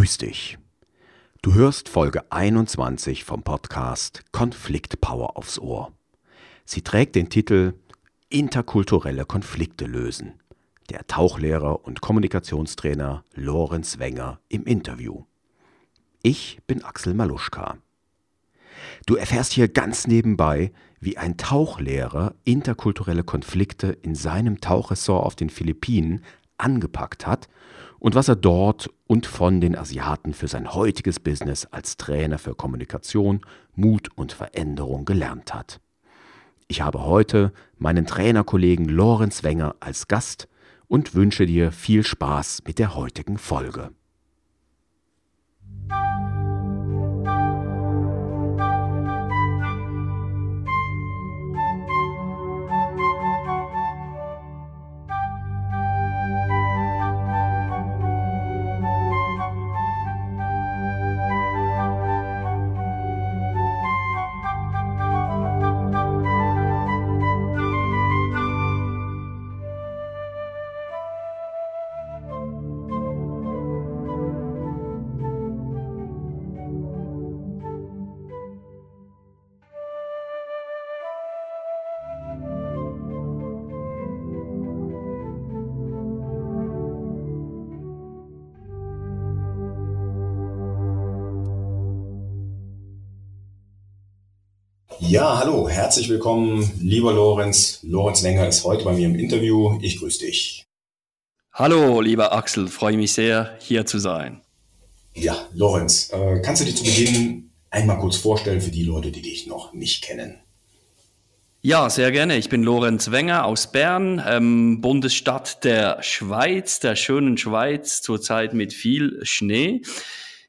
grüß dich. Du hörst Folge 21 vom Podcast Konfliktpower aufs Ohr. Sie trägt den Titel Interkulturelle Konflikte lösen. Der Tauchlehrer und Kommunikationstrainer Lorenz Wenger im Interview. Ich bin Axel Maluschka. Du erfährst hier ganz nebenbei, wie ein Tauchlehrer interkulturelle Konflikte in seinem Tauchressort auf den Philippinen angepackt hat und was er dort und von den Asiaten für sein heutiges Business als Trainer für Kommunikation, Mut und Veränderung gelernt hat. Ich habe heute meinen Trainerkollegen Lorenz Wenger als Gast und wünsche dir viel Spaß mit der heutigen Folge. Ja, hallo, herzlich willkommen, lieber Lorenz. Lorenz Wenger ist heute bei mir im Interview. Ich grüße dich. Hallo, lieber Axel, freue mich sehr, hier zu sein. Ja, Lorenz, äh, kannst du dich zu Beginn einmal kurz vorstellen für die Leute, die dich noch nicht kennen? Ja, sehr gerne. Ich bin Lorenz Wenger aus Bern, ähm, Bundesstadt der Schweiz, der schönen Schweiz, zurzeit mit viel Schnee.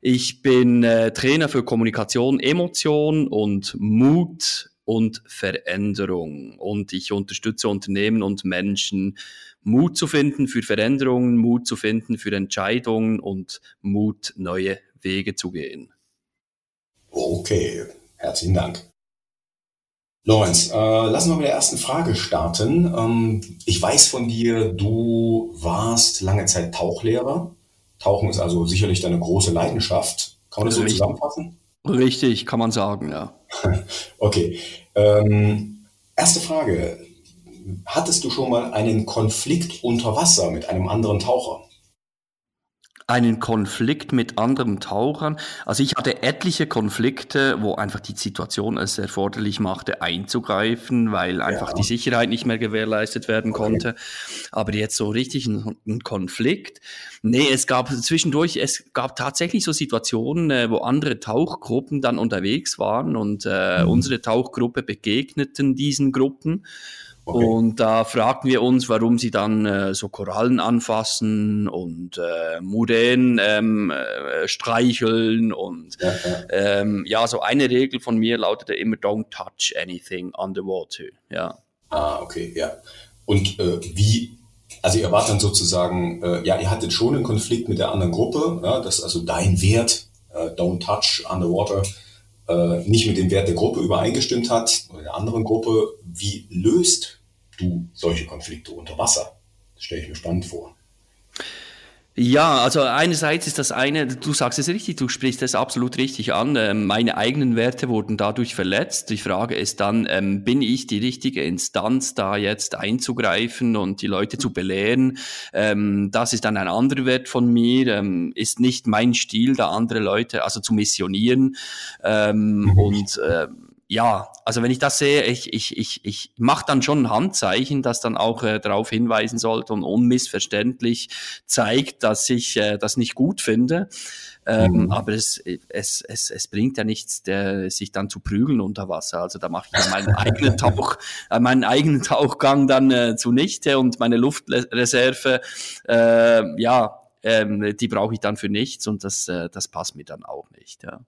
Ich bin äh, Trainer für Kommunikation, Emotion und Mut und Veränderung. Und ich unterstütze Unternehmen und Menschen, Mut zu finden für Veränderungen, Mut zu finden für Entscheidungen und Mut, neue Wege zu gehen. Okay, herzlichen Dank. Lorenz, äh, lass uns mal mit der ersten Frage starten. Ähm, ich weiß von dir, du warst lange Zeit Tauchlehrer Tauchen ist also sicherlich deine große Leidenschaft. Kann man das so Richtig. zusammenfassen? Richtig, kann man sagen, ja. okay. Ähm, erste Frage. Hattest du schon mal einen Konflikt unter Wasser mit einem anderen Taucher? Einen Konflikt mit anderen Tauchern. Also ich hatte etliche Konflikte, wo einfach die Situation es erforderlich machte, einzugreifen, weil einfach ja. die Sicherheit nicht mehr gewährleistet werden konnte. Okay. Aber jetzt so richtig ein, ein, Konflikt. Nee, es gab zwischendurch, es gab tatsächlich so Situationen, äh, wo andere Tauchgruppen dann unterwegs waren und äh, mhm. unsere Tauchgruppe begegneten diesen Gruppen. Okay. Und da fragten wir uns, warum sie dann äh, so Korallen anfassen und äh, Muränen ähm, äh, streicheln. Und ja, ja. Ähm, ja, so eine Regel von mir lautete immer, don't touch anything underwater. Ja. Ah, okay, ja. Und äh, wie, also ihr wart dann sozusagen, äh, ja, ihr hattet schon einen Konflikt mit der anderen Gruppe, ja, dass also dein Wert, äh, don't touch underwater, äh, nicht mit dem Wert der Gruppe übereingestimmt hat oder der anderen Gruppe, wie löst du solche Konflikte unter Wasser? Das stelle ich mir spannend vor. Ja, also einerseits ist das eine, du sagst es richtig, du sprichst es absolut richtig an. Ähm, meine eigenen Werte wurden dadurch verletzt. Die Frage ist dann, ähm, bin ich die richtige Instanz, da jetzt einzugreifen und die Leute zu belehren? Ähm, das ist dann ein anderer Wert von mir, ist nicht mein Stil, da andere Leute, also zu missionieren. Mhm. Und ja, also wenn ich das sehe, ich, ich, ich, ich mache dann schon ein Handzeichen, das dann auch äh, darauf hinweisen sollte und unmissverständlich zeigt, dass ich äh, das nicht gut finde. Ähm, mhm. Aber es, es, es, es bringt ja nichts, der, sich dann zu prügeln unter Wasser. Also da mache ich ja meinen eigenen Tauch, äh, meinen eigenen Tauchgang dann äh, zunichte und meine Luftreserve, äh, ja, ähm, die brauche ich dann für nichts und das, äh, das passt mir dann auch nicht. Ja.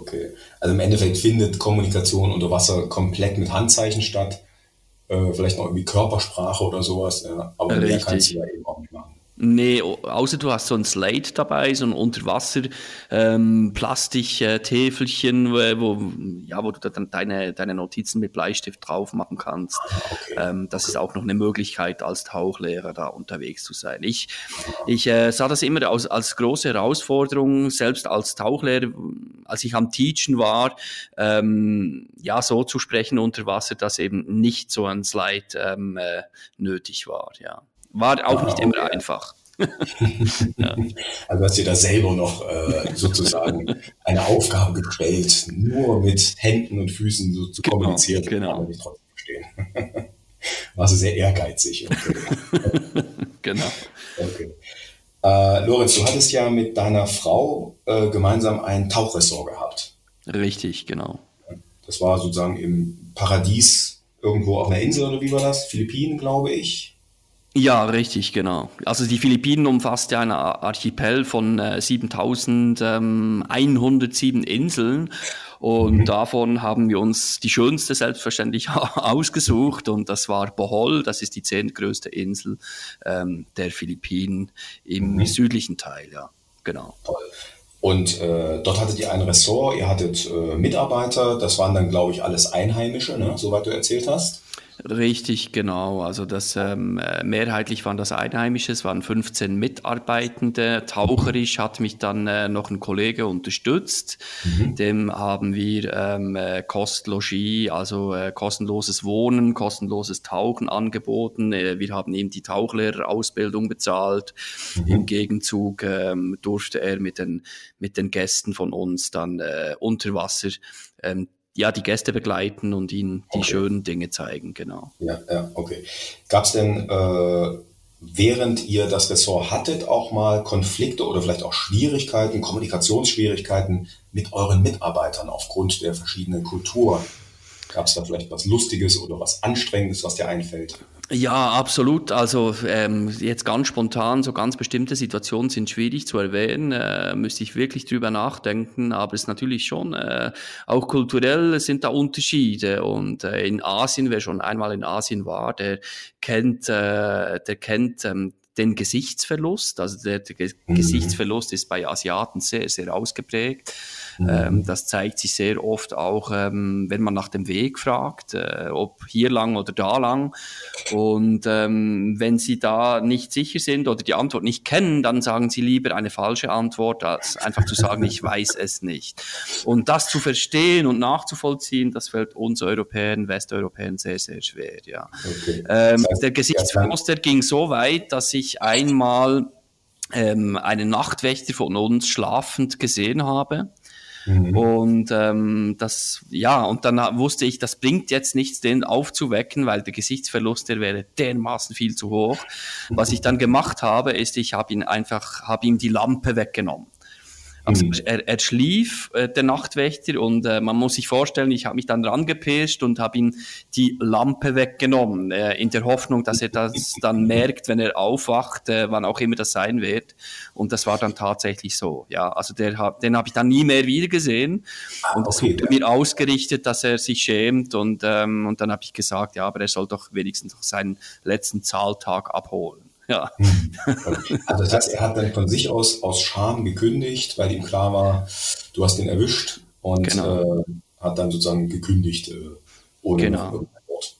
Okay. Also im Endeffekt findet Kommunikation unter Wasser komplett mit Handzeichen statt. Äh, vielleicht noch irgendwie Körpersprache oder sowas. Ja. Aber Richtig. mehr kannst du ja eben auch. Nee, außer du hast so ein Slate dabei, so ein Unterwasser ähm, Plastik-Täfelchen, wo, ja, wo du dann deine, deine Notizen mit Bleistift drauf machen kannst. Ah, okay. Ähm, das okay. ist auch noch eine Möglichkeit, als Tauchlehrer da unterwegs zu sein. Ich, ich äh, sah das immer als, als große Herausforderung, selbst als Tauchlehrer, als ich am Teachen war, ähm, ja, so zu sprechen unter Wasser, dass eben nicht so ein Slide ähm, äh, nötig war, ja. War auch nicht immer einfach. ja. Also hast du da selber noch äh, sozusagen eine Aufgabe gestellt, nur mit Händen und Füßen so zu genau, kommunizieren, genau. kann man nicht trotzdem verstehen. Warst du sehr ehrgeizig. Okay. genau. Okay. Äh, Lorenz, du hattest ja mit deiner Frau äh, gemeinsam ein Tauchressort gehabt. Richtig, genau. Das war sozusagen im Paradies irgendwo auf einer Insel oder wie war das? Philippinen, glaube ich. Ja, richtig, genau. Also die Philippinen umfasst ja ein Archipel von äh, 7107 Inseln und mhm. davon haben wir uns die schönste selbstverständlich ausgesucht und das war Bohol, das ist die zehntgrößte Insel ähm, der Philippinen im mhm. südlichen Teil, ja, genau. Toll. Und äh, dort hattet ihr ein Ressort, ihr hattet äh, Mitarbeiter, das waren dann, glaube ich, alles Einheimische, ne? soweit du erzählt hast. Richtig, genau. Also das ähm, äh, mehrheitlich waren das Einheimische, es waren 15 Mitarbeitende. Taucherisch hat mich dann äh, noch ein Kollege unterstützt. Mhm. Dem haben wir ähm, äh, Kostlogie, also äh, kostenloses Wohnen, kostenloses Tauchen angeboten. Äh, wir haben ihm die Tauchlehrerausbildung bezahlt. Mhm. Im Gegenzug ähm, durfte er mit den, mit den Gästen von uns dann äh, unter Wasser ähm, ja, die Gäste begleiten und ihnen die okay. schönen Dinge zeigen, genau. Ja, ja, okay. Gab es denn, äh, während ihr das Ressort hattet, auch mal Konflikte oder vielleicht auch Schwierigkeiten, Kommunikationsschwierigkeiten mit euren Mitarbeitern aufgrund der verschiedenen Kulturen? Gab es da vielleicht was Lustiges oder was Anstrengendes, was dir einfällt? Ja, absolut. Also ähm, jetzt ganz spontan, so ganz bestimmte Situationen sind schwierig zu erwähnen, äh, müsste ich wirklich drüber nachdenken, aber es ist natürlich schon, äh, auch kulturell sind da Unterschiede und äh, in Asien, wer schon einmal in Asien war, der kennt, äh, der kennt ähm, den Gesichtsverlust. Also der, der mhm. Gesichtsverlust ist bei Asiaten sehr, sehr ausgeprägt. Mhm. Ähm, das zeigt sich sehr oft auch, ähm, wenn man nach dem Weg fragt, äh, ob hier lang oder da lang. Und ähm, wenn Sie da nicht sicher sind oder die Antwort nicht kennen, dann sagen Sie lieber eine falsche Antwort, als einfach zu sagen, ich weiß es nicht. Und das zu verstehen und nachzuvollziehen, das fällt uns Europäern, Westeuropäern sehr, sehr schwer. Ja. Okay. Ähm, der Gesichtsverlust, ging so weit, dass ich einmal ähm, einen Nachtwächter von uns schlafend gesehen habe. Mhm. Und ähm, das, ja, und dann wusste ich, das bringt jetzt nichts, den aufzuwecken, weil der Gesichtsverlust, der wäre dermaßen viel zu hoch. Was ich dann gemacht habe, ist, ich habe ihn einfach, habe ihm die Lampe weggenommen. Also mhm. er, er schlief, äh, der Nachtwächter, und äh, man muss sich vorstellen, ich habe mich dann rangepirscht und habe ihm die Lampe weggenommen, äh, in der Hoffnung, dass er das dann merkt, wenn er aufwacht, äh, wann auch immer das sein wird. Und das war dann tatsächlich so. Ja, also der, den habe ich dann nie mehr wiedergesehen. Ah, und das okay, wurde mir ausgerichtet, dass er sich schämt. Und, ähm, und dann habe ich gesagt, ja, aber er soll doch wenigstens noch seinen letzten Zahltag abholen. Ja. Also das heißt, er hat dann von sich aus aus Scham gekündigt, weil ihm klar war, du hast ihn erwischt und genau. äh, hat dann sozusagen gekündigt äh, ohne genau.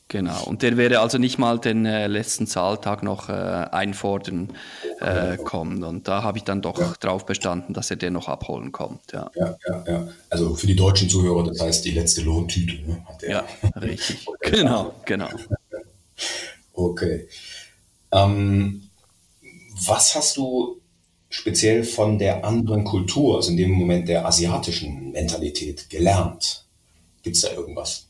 Genau, und der wäre also nicht mal den äh, letzten Zahltag noch äh, einfordern äh, kommen. Und da habe ich dann doch ja. drauf bestanden, dass er den noch abholen kommt. Ja. ja, ja, ja. Also für die deutschen Zuhörer, das heißt die letzte Lohntüte. Ne, ja, richtig. genau, genau. Okay. Ähm, was hast du speziell von der anderen Kultur, also in dem Moment der asiatischen Mentalität gelernt? Gibt es da irgendwas?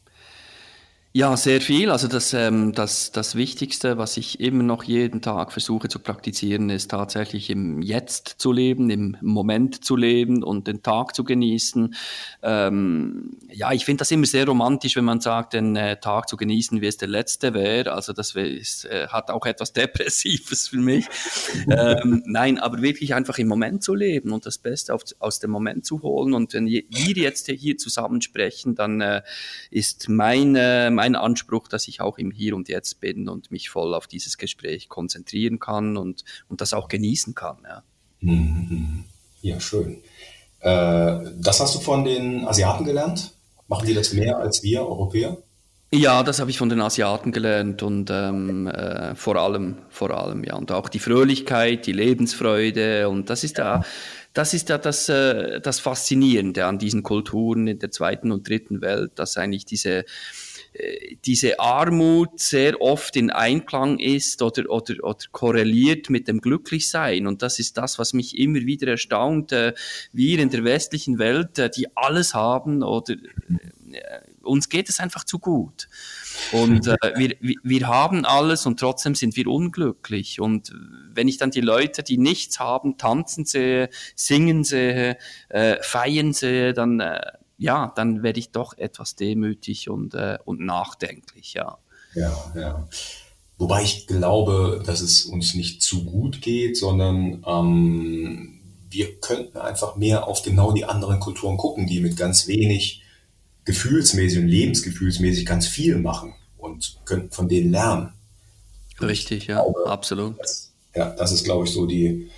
Ja, sehr viel. Also das, ähm, das, das Wichtigste, was ich immer noch jeden Tag versuche zu praktizieren, ist tatsächlich im Jetzt zu leben, im Moment zu leben und den Tag zu genießen. Ähm, ja, ich finde das immer sehr romantisch, wenn man sagt, den äh, Tag zu genießen, wie es der letzte wäre. Also das ist, äh, hat auch etwas Depressives für mich. ähm, nein, aber wirklich einfach im Moment zu leben und das Beste auf, aus dem Moment zu holen. Und wenn wir jetzt hier zusammen sprechen, dann äh, ist meine, meine mein Anspruch, dass ich auch im Hier und Jetzt bin und mich voll auf dieses Gespräch konzentrieren kann und, und das auch genießen kann. Ja, mhm. ja schön. Äh, das hast du von den Asiaten gelernt? Machen die das mehr als wir Europäer? Ja, das habe ich von den Asiaten gelernt und ähm, äh, vor allem, vor allem, ja. Und auch die Fröhlichkeit, die Lebensfreude und das ist ja, das ist ja das, äh, das Faszinierende an diesen Kulturen in der zweiten und dritten Welt, dass eigentlich diese, diese Armut sehr oft in Einklang ist oder, oder, oder korreliert mit dem Glücklichsein. Und das ist das, was mich immer wieder erstaunt. Äh, wir in der westlichen Welt, äh, die alles haben oder äh, uns geht es einfach zu gut. Und äh, wir, wir haben alles und trotzdem sind wir unglücklich. Und wenn ich dann die Leute, die nichts haben, tanzen sehe, singen sehe, äh, feiern sehe, dann, äh, ja, dann werde ich doch etwas demütig und, äh, und nachdenklich, ja. Ja, ja. Wobei ich glaube, dass es uns nicht zu gut geht, sondern ähm, wir könnten einfach mehr auf genau die anderen Kulturen gucken, die mit ganz wenig gefühlsmäßig und lebensgefühlsmäßig ganz viel machen und könnten von denen lernen. Richtig, ja, glaube, absolut. Das, ja, das ist, glaube ich, so die,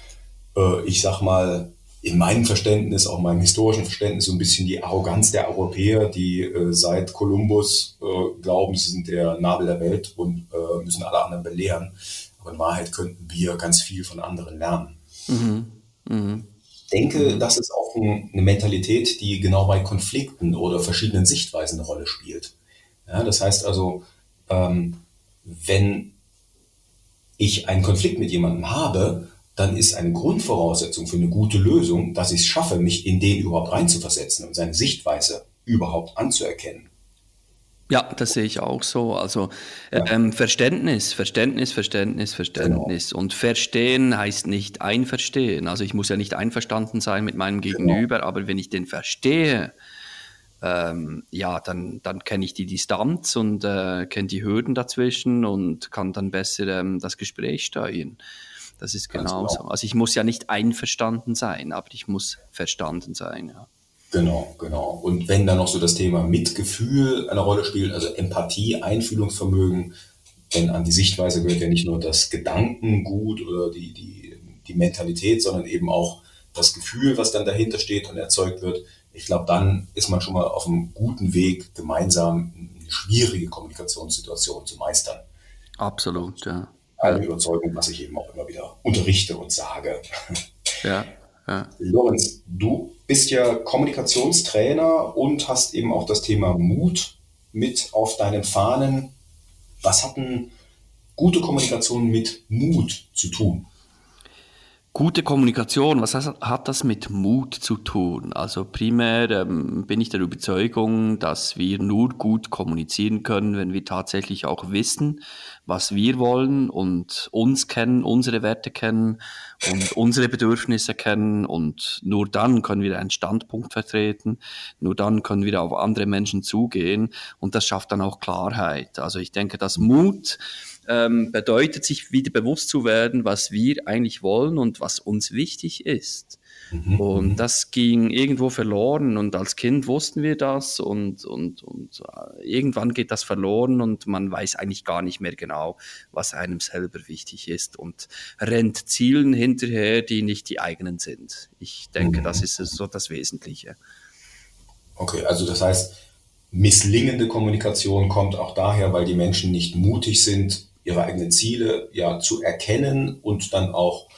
äh, ich sag mal, in meinem Verständnis, auch meinem historischen Verständnis, so ein bisschen die Arroganz der Europäer, die äh, seit Kolumbus äh, glauben, sie sind der Nabel der Welt und äh, müssen alle anderen belehren. Aber in Wahrheit könnten wir ganz viel von anderen lernen. Mhm. Mhm denke, das ist auch ein, eine Mentalität, die genau bei Konflikten oder verschiedenen Sichtweisen eine Rolle spielt. Ja, das heißt also, ähm, wenn ich einen Konflikt mit jemandem habe, dann ist eine Grundvoraussetzung für eine gute Lösung, dass ich es schaffe, mich in den überhaupt reinzuversetzen und seine Sichtweise überhaupt anzuerkennen. Ja, das sehe ich auch so. Also ja. ähm, Verständnis, Verständnis, Verständnis, Verständnis. Genau. Und verstehen heißt nicht einverstehen. Also ich muss ja nicht einverstanden sein mit meinem genau. Gegenüber, genau. aber wenn ich den verstehe, ähm, ja, dann, dann kenne ich die Distanz und äh, kenne die Hürden dazwischen und kann dann besser ähm, das Gespräch steuern. Das ist genauso. Genau. Also ich muss ja nicht einverstanden sein, aber ich muss verstanden sein, ja. Genau, genau. Und wenn dann noch so das Thema Mitgefühl eine Rolle spielt, also Empathie, Einfühlungsvermögen, denn an die Sichtweise gehört ja nicht nur das Gedankengut oder die, die, die Mentalität, sondern eben auch das Gefühl, was dann dahinter steht und erzeugt wird. Ich glaube, dann ist man schon mal auf einem guten Weg, gemeinsam eine schwierige Kommunikationssituation zu meistern. Absolut, ja. Eine Überzeugung, was ich eben auch immer wieder unterrichte und sage. Ja, ja. Lorenz, du bist ja Kommunikationstrainer und hast eben auch das Thema Mut mit auf deinen Fahnen. Was hat denn gute Kommunikation mit Mut zu tun? Gute Kommunikation, was hat das mit Mut zu tun? Also primär ähm, bin ich der Überzeugung, dass wir nur gut kommunizieren können, wenn wir tatsächlich auch wissen, was wir wollen und uns kennen, unsere Werte kennen und unsere Bedürfnisse kennen und nur dann können wir einen Standpunkt vertreten, nur dann können wir auf andere Menschen zugehen und das schafft dann auch Klarheit. Also ich denke, dass Mut ähm, bedeutet, sich wieder bewusst zu werden, was wir eigentlich wollen und was uns wichtig ist. Mhm. Und mhm. das ging irgendwo verloren und als Kind wussten wir das und, und, und äh, irgendwann geht das verloren und man weiß eigentlich gar nicht mehr genau, was einem selber wichtig ist und rennt Zielen hinterher, die nicht die eigenen sind. Ich denke, mhm. das ist so das Wesentliche. Okay, also das heißt, misslingende Kommunikation kommt auch daher, weil die Menschen nicht mutig sind, ihre eigenen Ziele ja zu erkennen und dann auch,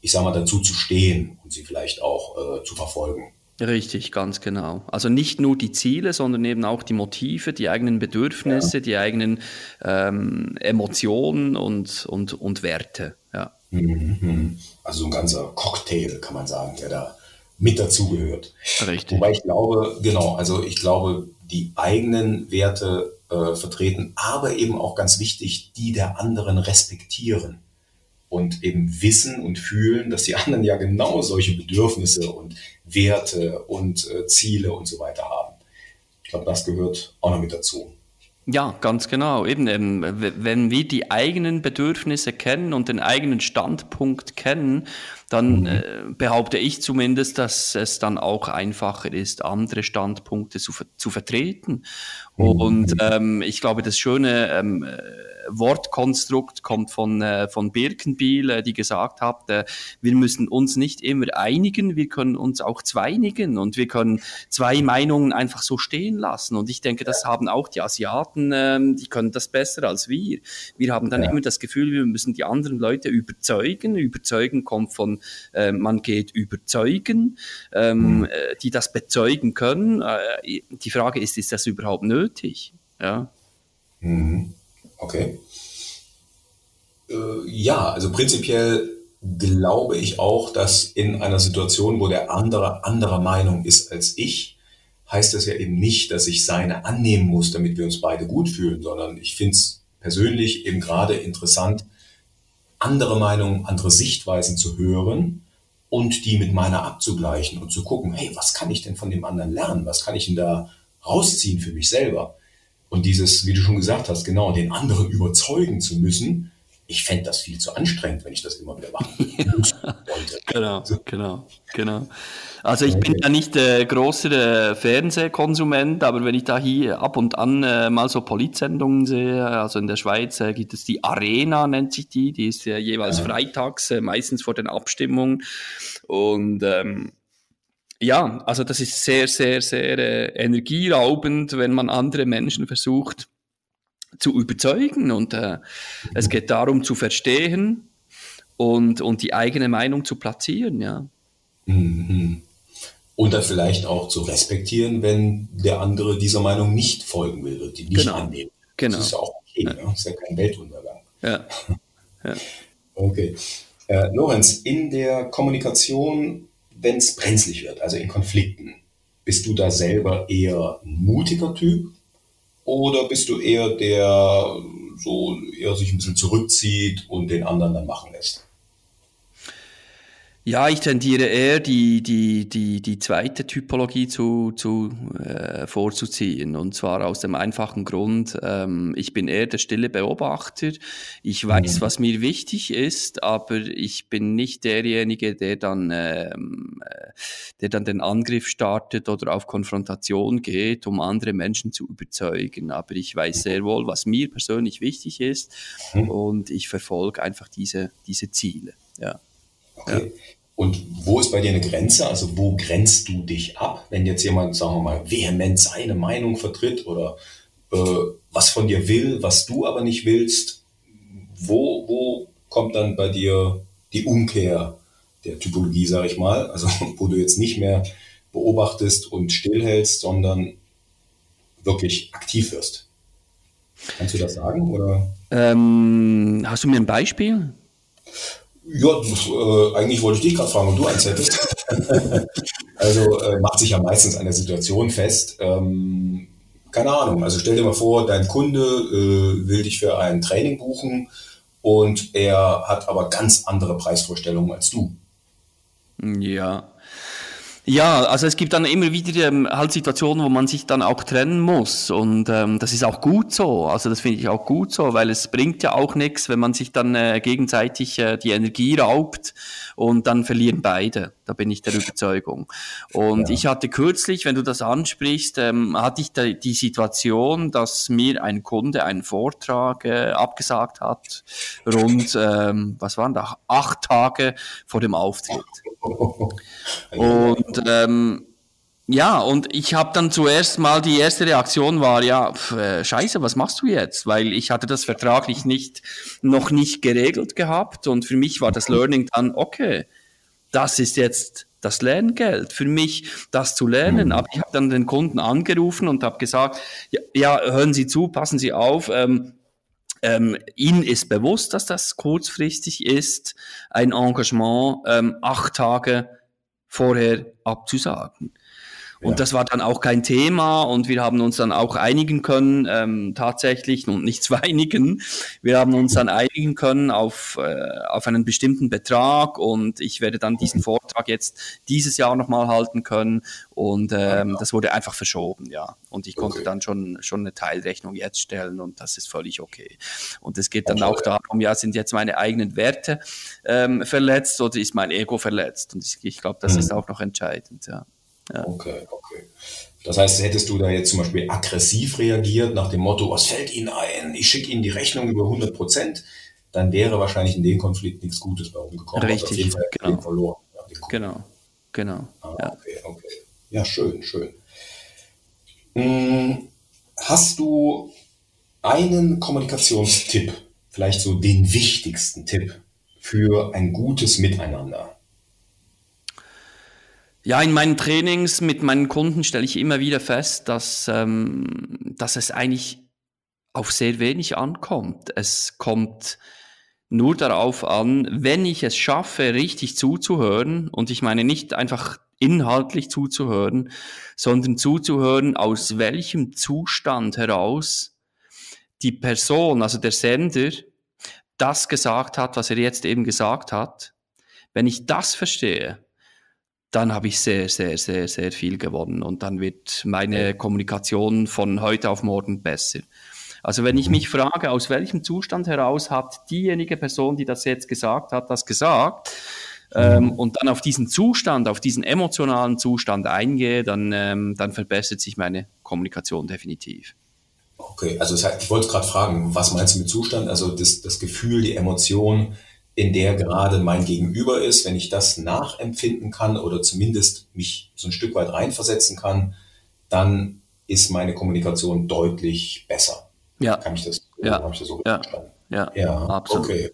ich sage mal, dazu zu stehen und sie vielleicht auch äh, zu verfolgen. Richtig, ganz genau. Also nicht nur die Ziele, sondern eben auch die Motive, die eigenen Bedürfnisse, ja. die eigenen ähm, Emotionen und, und, und Werte. Ja. Mhm. Also ein ganzer Cocktail, kann man sagen, der da mit dazugehört. Richtig. Wobei ich glaube, genau, also ich glaube, die eigenen Werte äh, vertreten, aber eben auch ganz wichtig, die der anderen respektieren und eben wissen und fühlen, dass die anderen ja genau solche Bedürfnisse und Werte und äh, Ziele und so weiter haben. Ich glaube, das gehört auch noch mit dazu. Ja, ganz genau. Eben, eben, wenn wir die eigenen Bedürfnisse kennen und den eigenen Standpunkt kennen, dann mhm. äh, behaupte ich zumindest, dass es dann auch einfacher ist, andere Standpunkte zu, zu vertreten. Mhm. Und ähm, ich glaube, das Schöne ähm, äh, Wortkonstrukt kommt von, äh, von Birkenbiel, äh, die gesagt hat, äh, wir müssen uns nicht immer einigen, wir können uns auch zweinigen und wir können zwei Meinungen einfach so stehen lassen. Und ich denke, das haben auch die Asiaten, äh, die können das besser als wir. Wir haben dann ja. immer das Gefühl, wir müssen die anderen Leute überzeugen. Überzeugen kommt von, äh, man geht überzeugen, ähm, mhm. die das bezeugen können. Äh, die Frage ist, ist das überhaupt nötig? Ja. Mhm. Okay. Äh, ja, also prinzipiell glaube ich auch, dass in einer Situation, wo der andere anderer Meinung ist als ich, heißt das ja eben nicht, dass ich seine annehmen muss, damit wir uns beide gut fühlen, sondern ich finde es persönlich eben gerade interessant, andere Meinungen, andere Sichtweisen zu hören und die mit meiner abzugleichen und zu gucken, hey, was kann ich denn von dem anderen lernen? Was kann ich denn da rausziehen für mich selber? Und dieses, wie du schon gesagt hast, genau, den anderen überzeugen zu müssen, ich fände das viel zu anstrengend, wenn ich das immer wieder machen wollte. genau, genau, genau. Also ich bin ja nicht der große Fernsehkonsument, aber wenn ich da hier ab und an äh, mal so Politsendungen sehe, also in der Schweiz äh, gibt es die Arena, nennt sich die, die ist ja jeweils ja. freitags, äh, meistens vor den Abstimmungen. Und ähm, ja, also das ist sehr, sehr, sehr äh, energieraubend, wenn man andere Menschen versucht zu überzeugen. Und äh, es geht darum zu verstehen und, und die eigene Meinung zu platzieren, ja. Mhm. Und dann vielleicht auch zu respektieren, wenn der andere dieser Meinung nicht folgen will und die nicht genau. annehmen. Genau. Das ist ja auch okay, ja. Ne? Das ist ja kein Weltuntergang. Ja. ja. Okay. Äh, Lorenz, in der Kommunikation wenn es brenzlig wird, also in Konflikten, bist du da selber eher mutiger Typ oder bist du eher der so eher sich ein bisschen zurückzieht und den anderen dann machen lässt? Ja, ich tendiere eher die, die, die, die zweite Typologie zu, zu äh, vorzuziehen. Und zwar aus dem einfachen Grund, ähm, ich bin eher der stille Beobachter. Ich weiß, mhm. was mir wichtig ist, aber ich bin nicht derjenige, der dann, ähm, äh, der dann den Angriff startet oder auf Konfrontation geht, um andere Menschen zu überzeugen. Aber ich weiß sehr wohl, was mir persönlich wichtig ist mhm. und ich verfolge einfach diese, diese Ziele. Ja. Okay. Ja. Und wo ist bei dir eine Grenze? Also wo grenzt du dich ab, wenn jetzt jemand, sagen wir mal, vehement seine Meinung vertritt oder äh, was von dir will, was du aber nicht willst? Wo, wo kommt dann bei dir die Umkehr der Typologie, sage ich mal? Also wo du jetzt nicht mehr beobachtest und stillhältst, sondern wirklich aktiv wirst. Kannst du das sagen? Oder? Ähm, hast du mir ein Beispiel? Ja, äh, eigentlich wollte ich dich gerade fragen, ob du eins hättest. also äh, macht sich ja meistens an der Situation fest. Ähm, keine Ahnung, also stell dir mal vor, dein Kunde äh, will dich für ein Training buchen und er hat aber ganz andere Preisvorstellungen als du. Ja, ja, also es gibt dann immer wieder ähm, halt Situationen, wo man sich dann auch trennen muss und ähm, das ist auch gut so. Also das finde ich auch gut so, weil es bringt ja auch nichts, wenn man sich dann äh, gegenseitig äh, die Energie raubt und dann verlieren beide. Da bin ich der Überzeugung. Und ja. ich hatte kürzlich, wenn du das ansprichst, ähm, hatte ich da die Situation, dass mir ein Kunde einen Vortrag äh, abgesagt hat, rund, ähm, was waren da, acht Tage vor dem Auftritt. Und ähm, ja, und ich habe dann zuerst mal, die erste Reaktion war, ja, pf, äh, scheiße, was machst du jetzt? Weil ich hatte das vertraglich nicht, noch nicht geregelt gehabt und für mich war das Learning dann, okay, das ist jetzt das Lerngeld für mich, das zu lernen. Aber ich habe dann den Kunden angerufen und habe gesagt, ja, ja, hören Sie zu, passen Sie auf, ähm, ähm, Ihnen ist bewusst, dass das kurzfristig ist, ein Engagement ähm, acht Tage vorher abzusagen. Und ja. das war dann auch kein Thema und wir haben uns dann auch einigen können, ähm, tatsächlich, und nicht zu einigen, wir haben uns dann einigen können auf, äh, auf einen bestimmten Betrag und ich werde dann diesen Vortrag jetzt dieses Jahr nochmal halten können und ähm, das wurde einfach verschoben, ja. Und ich konnte okay. dann schon, schon eine Teilrechnung jetzt stellen und das ist völlig okay. Und es geht dann auch darum, ja, sind jetzt meine eigenen Werte ähm, verletzt oder ist mein Ego verletzt? Und ich, ich glaube, das mhm. ist auch noch entscheidend, ja. Ja. Okay, okay. Das heißt, hättest du da jetzt zum Beispiel aggressiv reagiert nach dem Motto, was fällt Ihnen ein? Ich schicke Ihnen die Rechnung über 100 Prozent, dann wäre wahrscheinlich in dem Konflikt nichts Gutes bei rumgekommen. Richtig, auf jeden Fall genau. verloren. Genau, genau. Ah, ja. Okay, okay. Ja, schön, schön. Hm, hast du einen Kommunikationstipp, vielleicht so den wichtigsten Tipp für ein gutes Miteinander? Ja, in meinen Trainings mit meinen Kunden stelle ich immer wieder fest, dass, ähm, dass es eigentlich auf sehr wenig ankommt. Es kommt nur darauf an, wenn ich es schaffe, richtig zuzuhören, und ich meine nicht einfach inhaltlich zuzuhören, sondern zuzuhören, aus welchem Zustand heraus die Person, also der Sender, das gesagt hat, was er jetzt eben gesagt hat. Wenn ich das verstehe, dann habe ich sehr, sehr, sehr, sehr viel gewonnen und dann wird meine Kommunikation von heute auf morgen besser. Also wenn ich mhm. mich frage, aus welchem Zustand heraus hat diejenige Person, die das jetzt gesagt hat, das gesagt, ähm, mhm. und dann auf diesen Zustand, auf diesen emotionalen Zustand eingehe, dann, ähm, dann verbessert sich meine Kommunikation definitiv. Okay, also das heißt, ich wollte gerade fragen, was meinst du mit Zustand? Also das, das Gefühl, die Emotion, in der gerade mein Gegenüber ist, wenn ich das nachempfinden kann oder zumindest mich so ein Stück weit reinversetzen kann, dann ist meine Kommunikation deutlich besser. Ja. Kann ich das, ja. Kann ich das so ja. verstanden? Ja, ja, absolut. Okay.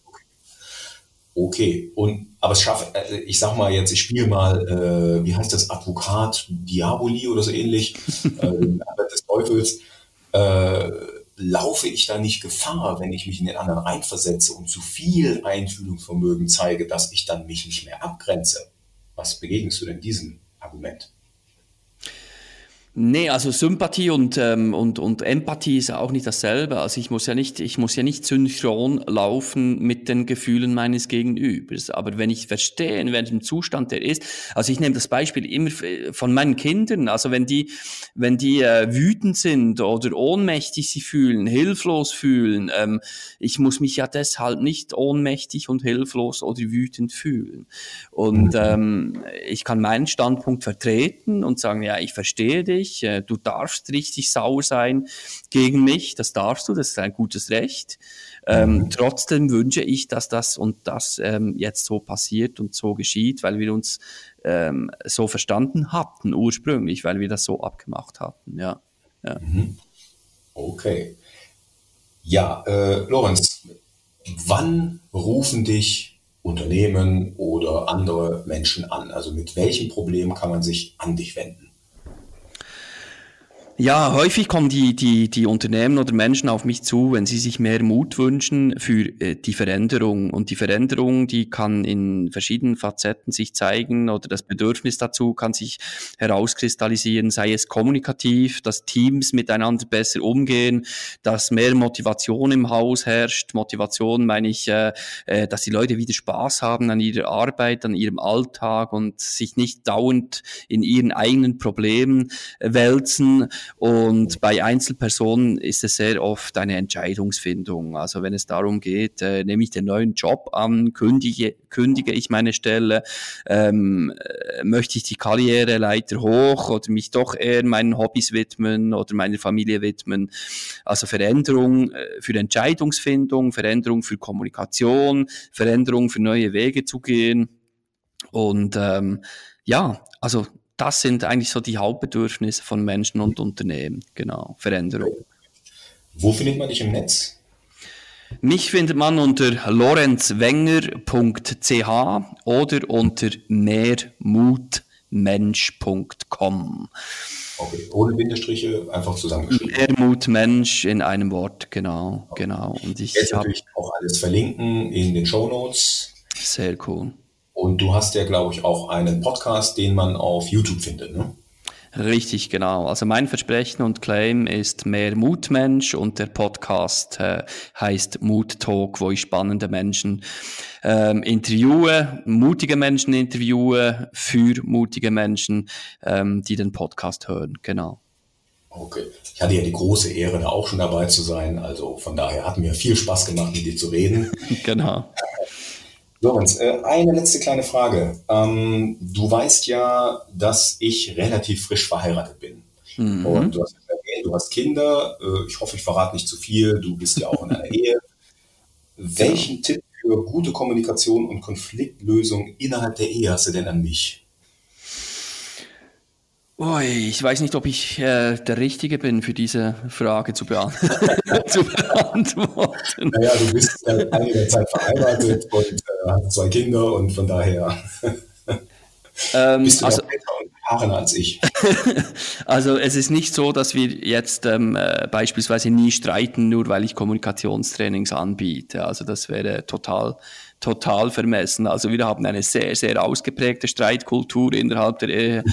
Okay, und aber es schafft, also ich sag mal jetzt, ich spiele mal, äh, wie heißt das, Advokat Diaboli oder so ähnlich, äh, des Teufels. Äh, laufe ich da nicht Gefahr, wenn ich mich in den anderen reinversetze und zu viel Einfühlungsvermögen zeige, dass ich dann mich nicht mehr abgrenze? Was begegnest du denn diesem Argument? Nee, also Sympathie und, ähm, und, und Empathie ist auch nicht dasselbe. Also ich muss ja nicht, ich muss ja nicht synchron laufen mit den Gefühlen meines Gegenübers. Aber wenn ich verstehe, in welchem Zustand der ist, also ich nehme das Beispiel immer von meinen Kindern. Also wenn die, wenn die äh, wütend sind oder ohnmächtig sich fühlen, hilflos fühlen, ähm, ich muss mich ja deshalb nicht ohnmächtig und hilflos oder wütend fühlen. Und ähm, ich kann meinen Standpunkt vertreten und sagen, ja, ich verstehe dich dich, äh, du darfst richtig sauer sein gegen mich, das darfst du, das ist ein gutes Recht. Ähm, mhm. Trotzdem wünsche ich, dass das und das ähm, jetzt so passiert und so geschieht, weil wir uns ähm, so verstanden hatten ursprünglich, weil wir das so abgemacht hatten. Ja. ja. Mhm. Okay. Ja, äh, Lorenz, wann rufen dich Unternehmen oder andere Menschen an? Also mit welchem Problem kann man sich an dich wenden? Ja, häufig kommen die, die, die Unternehmen oder Menschen auf mich zu, wenn sie sich mehr Mut wünschen für äh, die Veränderung. Und die Veränderung, die kann in verschiedenen Facetten sich zeigen oder das Bedürfnis dazu kann sich herauskristallisieren, sei es kommunikativ, dass Teams miteinander besser umgehen, dass mehr Motivation im Haus herrscht. Motivation meine ich, äh, äh, dass die Leute wieder Spaß haben an ihrer Arbeit, an ihrem Alltag und sich nicht dauernd in ihren eigenen Problemen äh, wälzen und bei Einzelpersonen ist es sehr oft eine Entscheidungsfindung. Also wenn es darum geht, äh, nehme ich den neuen Job an, kündige, kündige ich meine Stelle, ähm, äh, möchte ich die Karriereleiter hoch oder mich doch eher meinen Hobbys widmen oder meiner Familie widmen. Also Veränderung äh, für Entscheidungsfindung, Veränderung für Kommunikation, Veränderung für neue Wege zu gehen. Und ähm, ja, also das sind eigentlich so die Hauptbedürfnisse von Menschen und Unternehmen. Genau, Veränderung. Wo findet man dich im Netz? Mich findet man unter lorenzwenger.ch oder unter mehrmutmensch.com. Okay, ohne Bindestriche, einfach zusammengeschrieben. Mehrmutmensch in einem Wort, genau, okay. genau. Und ich Jetzt natürlich auch alles verlinken in den Show Notes. Sehr cool. Und du hast ja, glaube ich, auch einen Podcast, den man auf YouTube findet, ne? Richtig, genau. Also mein Versprechen und Claim ist mehr Mutmensch und der Podcast äh, heißt Mut Talk, wo ich spannende Menschen ähm, interviewe, mutige Menschen interviewe für mutige Menschen, ähm, die den Podcast hören. Genau. Okay. Ich hatte ja die große Ehre, da auch schon dabei zu sein. Also von daher hat mir viel Spaß gemacht, mit dir zu reden. genau. Lorenz, äh, eine letzte kleine Frage. Ähm, du weißt ja, dass ich relativ frisch verheiratet bin. Mhm. Und du hast erwähnt, du hast Kinder. Äh, ich hoffe, ich verrate nicht zu viel. Du bist ja auch in einer Ehe. Welchen ja. Tipp für gute Kommunikation und Konfliktlösung innerhalb der Ehe hast du denn an mich? Ui, ich weiß nicht, ob ich äh, der Richtige bin, für diese Frage zu, beant zu beantworten. Naja, du bist ja einige Zeit verheiratet und äh, hast zwei Kinder und von daher ähm, bist du also, erfahrener als ich. also es ist nicht so, dass wir jetzt ähm, äh, beispielsweise nie streiten, nur weil ich Kommunikationstrainings anbiete. Also das wäre total total vermessen. Also wir haben eine sehr, sehr ausgeprägte Streitkultur innerhalb der Ehe.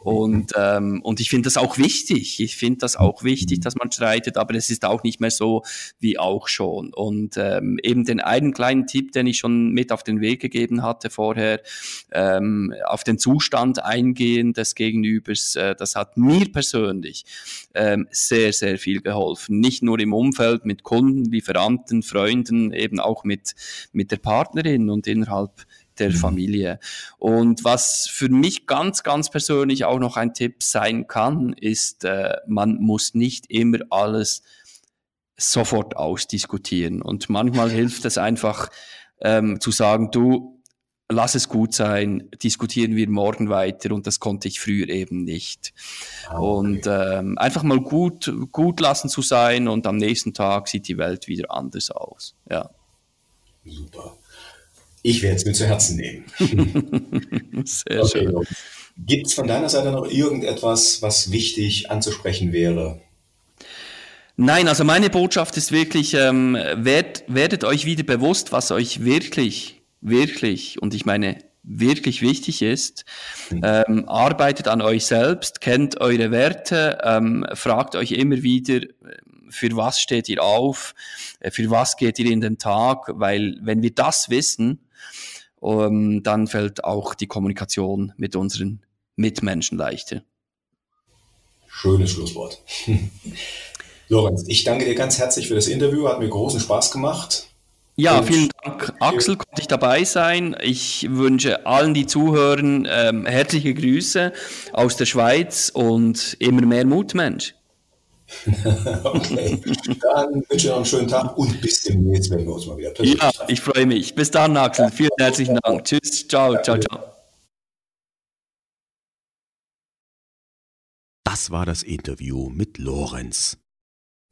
Und, ähm, und ich finde das auch wichtig. Ich finde das auch wichtig, dass man streitet, aber es ist auch nicht mehr so wie auch schon. Und ähm, eben den einen kleinen Tipp, den ich schon mit auf den Weg gegeben hatte vorher, ähm, auf den Zustand eingehen des Gegenübers, äh, das hat mir persönlich ähm, sehr, sehr viel geholfen. Nicht nur im Umfeld mit Kunden, Lieferanten, Freunden, eben auch mit, mit der Partnerin und innerhalb der mhm. Familie. Und was für mich ganz, ganz persönlich auch noch ein Tipp sein kann, ist, äh, man muss nicht immer alles sofort ausdiskutieren. Und manchmal hilft es einfach ähm, zu sagen, du, lass es gut sein, diskutieren wir morgen weiter und das konnte ich früher eben nicht. Ah, okay. Und ähm, einfach mal gut, gut lassen zu sein und am nächsten Tag sieht die Welt wieder anders aus. Ja. Super. Ich werde es mir zu Herzen nehmen. Sehr okay. schön. Gibt es von deiner Seite noch irgendetwas, was wichtig anzusprechen wäre? Nein, also meine Botschaft ist wirklich, ähm, werd, werdet euch wieder bewusst, was euch wirklich, wirklich, und ich meine wirklich wichtig ist. Mhm. Ähm, arbeitet an euch selbst, kennt eure Werte, ähm, fragt euch immer wieder, für was steht ihr auf, äh, für was geht ihr in den Tag, weil wenn wir das wissen, ähm, dann fällt auch die Kommunikation mit unseren Mitmenschen leichter. Schönes Schlusswort. Lorenz, ich danke dir ganz herzlich für das Interview, hat mir großen Spaß gemacht. Ja, vielen Dank, Axel, konnte ich dabei sein. Ich wünsche allen, die zuhören, ähm, herzliche Grüße aus der Schweiz und immer mehr Mut, Mensch. okay, dann wünsche ich noch einen schönen Tag und bis demnächst, wenn wir uns mal wieder persönlich Ja, ich freue mich. Bis dann, Axel. Vielen herzlichen Dank. Tschüss, ciao, ciao, ciao. Das war das Interview mit Lorenz.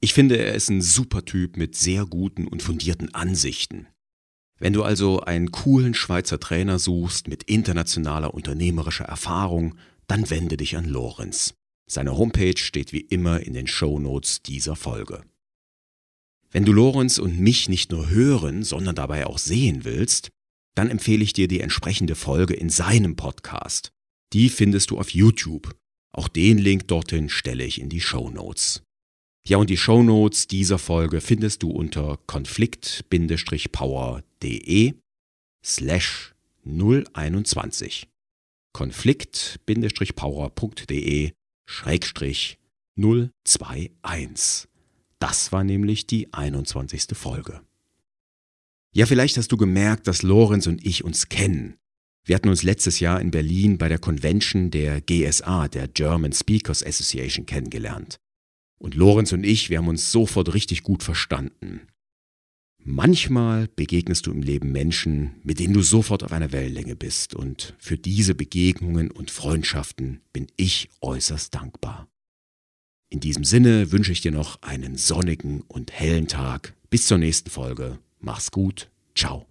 Ich finde, er ist ein super Typ mit sehr guten und fundierten Ansichten. Wenn du also einen coolen Schweizer Trainer suchst mit internationaler unternehmerischer Erfahrung, dann wende dich an Lorenz. Seine Homepage steht wie immer in den Show Notes dieser Folge. Wenn du Lorenz und mich nicht nur hören, sondern dabei auch sehen willst, dann empfehle ich dir die entsprechende Folge in seinem Podcast. Die findest du auf YouTube. Auch den Link dorthin stelle ich in die Show Notes. Ja, und die Show Notes dieser Folge findest du unter konflikt-power.de slash 021. konflikt-power.de Schrägstrich 021. Das war nämlich die 21. Folge. Ja, vielleicht hast du gemerkt, dass Lorenz und ich uns kennen. Wir hatten uns letztes Jahr in Berlin bei der Convention der GSA, der German Speakers Association, kennengelernt. Und Lorenz und ich, wir haben uns sofort richtig gut verstanden. Manchmal begegnest du im Leben Menschen, mit denen du sofort auf einer Wellenlänge bist, und für diese Begegnungen und Freundschaften bin ich äußerst dankbar. In diesem Sinne wünsche ich dir noch einen sonnigen und hellen Tag. Bis zur nächsten Folge. Mach's gut. Ciao.